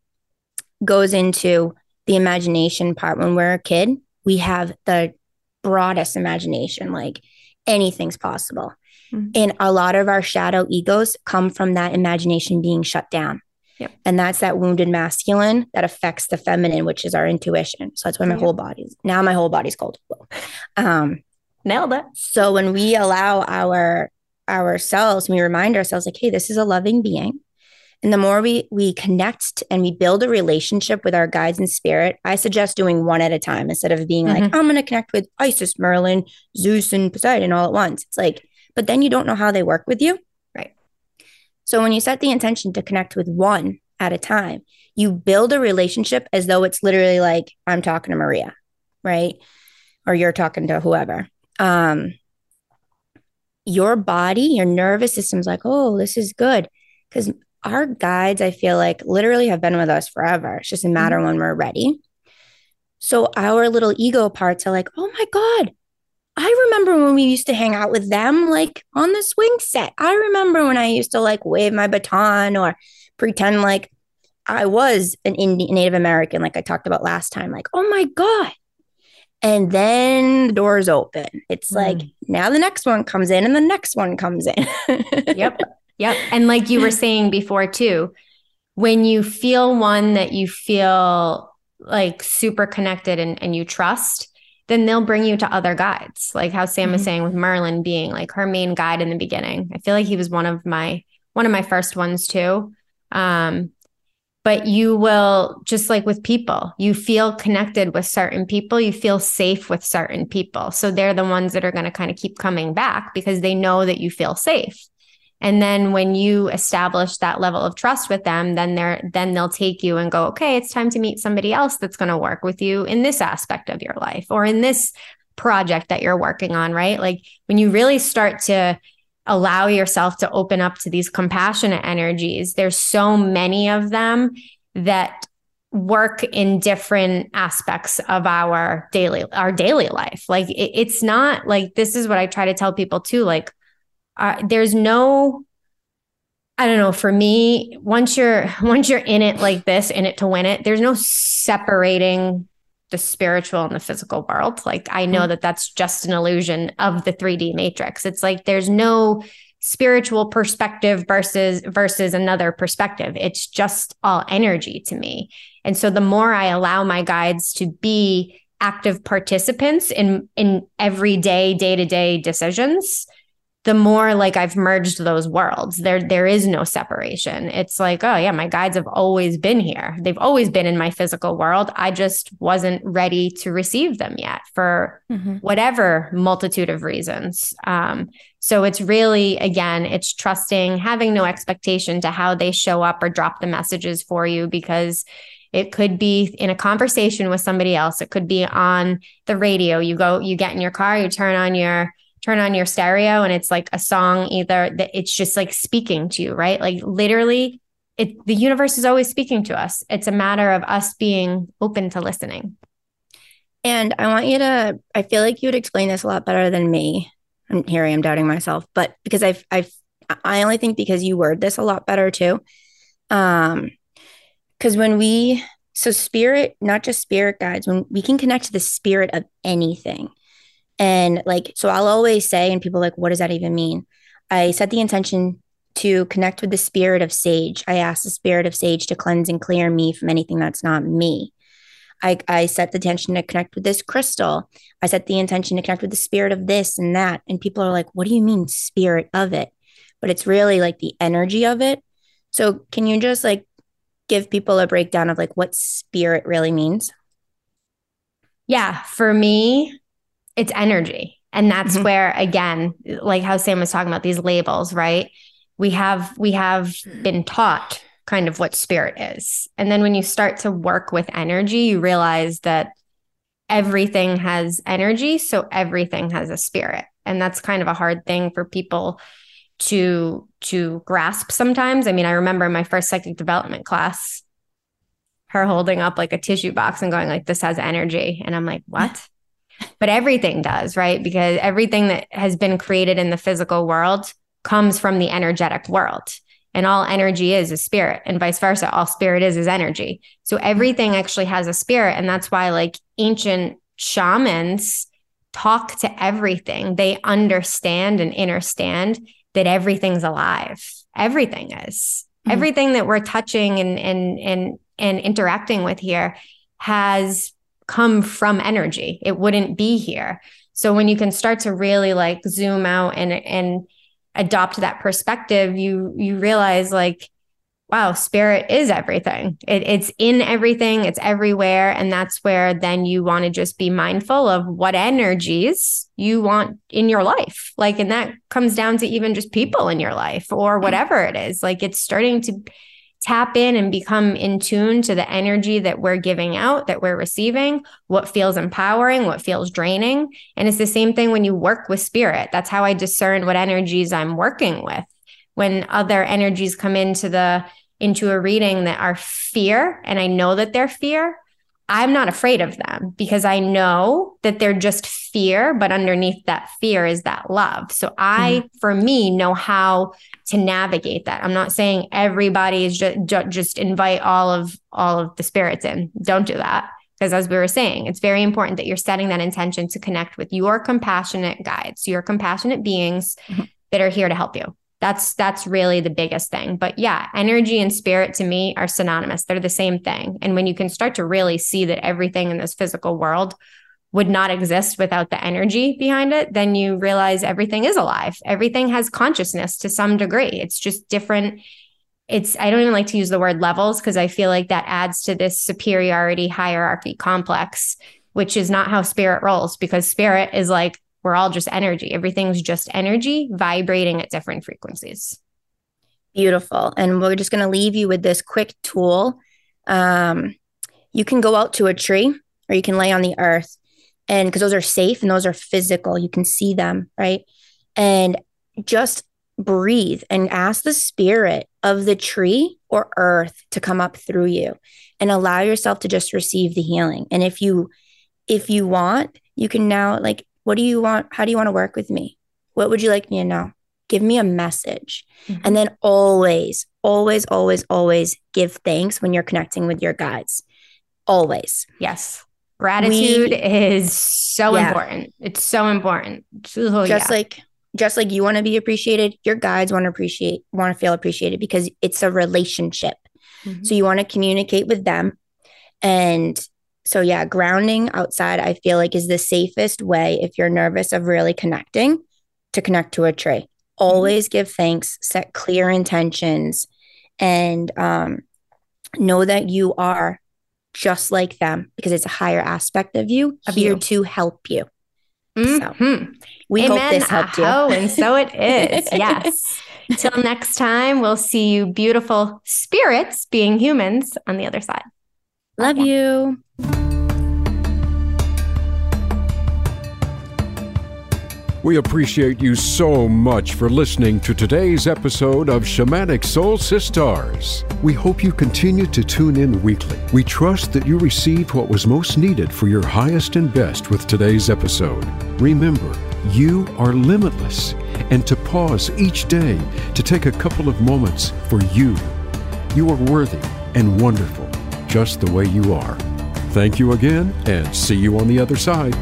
goes into the imagination part. When we're a kid, we have the broadest imagination, like anything's possible. Mm-hmm. And a lot of our shadow egos come from that imagination being shut down. Yep. And that's that wounded masculine that affects the feminine, which is our intuition. So that's why my whole body's now my whole body's cold. Um, Nailed it. So when we allow our ourselves, we remind ourselves like, hey, this is a loving being. And the more we we connect and we build a relationship with our guides and spirit, I suggest doing one at a time instead of being mm-hmm. like, I'm going to connect with Isis, Merlin, Zeus, and Poseidon all at once. It's like, but then you don't know how they work with you. Right. So when you set the intention to connect with one at a time, you build a relationship as though it's literally like I'm talking to Maria, right? Or you're talking to whoever. Um, your body, your nervous system's like, oh, this is good. Because our guides, I feel like, literally have been with us forever. It's just a matter mm-hmm. when we're ready. So our little ego parts are like, oh my God, I remember when we used to hang out with them, like on the swing set. I remember when I used to like wave my baton or pretend like I was an Indian Native American, like I talked about last time. Like, oh my God. And then the doors open. It's mm. like now the next one comes in and the next one comes in. yep. Yep. And like you were saying before, too, when you feel one that you feel like super connected and, and you trust, then they'll bring you to other guides. Like how Sam mm-hmm. was saying with Merlin being like her main guide in the beginning. I feel like he was one of my one of my first ones too. Um, but you will just like with people, you feel connected with certain people, you feel safe with certain people. So they're the ones that are going to kind of keep coming back because they know that you feel safe. And then when you establish that level of trust with them, then they're then they'll take you and go, okay, it's time to meet somebody else that's going to work with you in this aspect of your life or in this project that you're working on, right? Like when you really start to allow yourself to open up to these compassionate energies, there's so many of them that work in different aspects of our daily our daily life like it, it's not like this is what i try to tell people too like uh, there's no I don't know. For me, once you're once you're in it like this, in it to win it, there's no separating the spiritual and the physical world. Like I know mm-hmm. that that's just an illusion of the 3D matrix. It's like there's no spiritual perspective versus versus another perspective. It's just all energy to me. And so the more I allow my guides to be active participants in in everyday day-to-day decisions, the more like I've merged those worlds. There there is no separation. It's like, oh yeah, my guides have always been here. They've always been in my physical world. I just wasn't ready to receive them yet for mm-hmm. whatever multitude of reasons. Um, so it's really again, it's trusting, having no expectation to how they show up or drop the messages for you because it could be in a conversation with somebody else. It could be on the radio. You go, you get in your car, you turn on your turn on your stereo and it's like a song either that it's just like speaking to you, right? Like literally it the universe is always speaking to us. It's a matter of us being open to listening. And I want you to I feel like you would explain this a lot better than me. And here I am doubting myself, but because I've I've I only think because you word this a lot better too. Um because when we so spirit, not just spirit guides, when we can connect to the spirit of anything and like, so I'll always say, and people like, what does that even mean? I set the intention to connect with the spirit of sage. I ask the spirit of sage to cleanse and clear me from anything that's not me. I, I set the intention to connect with this crystal. I set the intention to connect with the spirit of this and that. And people are like, what do you mean, spirit of it? But it's really like the energy of it. So, can you just like give people a breakdown of like what spirit really means? Yeah. For me, it's energy. And that's mm-hmm. where again, like how Sam was talking about these labels, right? We have we have been taught kind of what spirit is. And then when you start to work with energy, you realize that everything has energy, so everything has a spirit. And that's kind of a hard thing for people to to grasp sometimes. I mean, I remember in my first psychic development class, her holding up like a tissue box and going like, "This has energy," and I'm like, "What?" But everything does, right? Because everything that has been created in the physical world comes from the energetic world. And all energy is a spirit, and vice versa. All spirit is is energy. So everything actually has a spirit. And that's why, like, ancient shamans talk to everything. They understand and understand that everything's alive. Everything is. Mm-hmm. Everything that we're touching and and and and interacting with here has come from energy. It wouldn't be here. So when you can start to really like zoom out and and adopt that perspective, you you realize like wow, spirit is everything. It, it's in everything, it's everywhere. And that's where then you want to just be mindful of what energies you want in your life. Like, and that comes down to even just people in your life or whatever it is. Like, it's starting to tap in and become in tune to the energy that we're giving out, that we're receiving, what feels empowering, what feels draining. And it's the same thing when you work with spirit. That's how I discern what energies I'm working with. When other energies come into the into a reading that are fear and I know that they're fear, I'm not afraid of them because I know that they're just fear, but underneath that fear is that love. So I, mm-hmm. for me, know how to navigate that. I'm not saying everybody is just just invite all of all of the spirits in. Don't do that because as we were saying, it's very important that you're setting that intention to connect with your compassionate guides, your compassionate beings mm-hmm. that are here to help you that's that's really the biggest thing. But yeah energy and spirit to me are synonymous. They're the same thing. And when you can start to really see that everything in this physical world would not exist without the energy behind it then you realize everything is alive. Everything has consciousness to some degree. It's just different. It's i don't even like to use the word levels because i feel like that adds to this superiority hierarchy complex which is not how spirit rolls because spirit is like we're all just energy. Everything's just energy vibrating at different frequencies. Beautiful. And we're just going to leave you with this quick tool. Um, you can go out to a tree or you can lay on the earth, and because those are safe and those are physical, you can see them, right? And just breathe and ask the spirit of the tree or earth to come up through you and allow yourself to just receive the healing. And if you if you want, you can now like what do you want? How do you want to work with me? What would you like me to know? Give me a message. Mm-hmm. And then always, always, always, always give thanks when you're connecting with your guides. Always. Yes. Gratitude we, is so yeah. important. It's so important. Oh, just yeah. like just like you want to be appreciated, your guides want to appreciate want to feel appreciated because it's a relationship. Mm-hmm. So you want to communicate with them and so yeah, grounding outside I feel like is the safest way if you're nervous of really connecting to connect to a tree. Mm-hmm. Always give thanks, set clear intentions and um, know that you are just like them because it's a higher aspect of you of here you. to help you. Mm-hmm. So we Amen. hope this helped you. Oh, and so it is. yes. Till next time, we'll see you beautiful spirits being humans on the other side. Love okay. you. We appreciate you so much for listening to today's episode of Shamanic Soul Sisters. We hope you continue to tune in weekly. We trust that you received what was most needed for your highest and best with today's episode. Remember, you are limitless, and to pause each day to take a couple of moments for you. You are worthy and wonderful, just the way you are. Thank you again, and see you on the other side.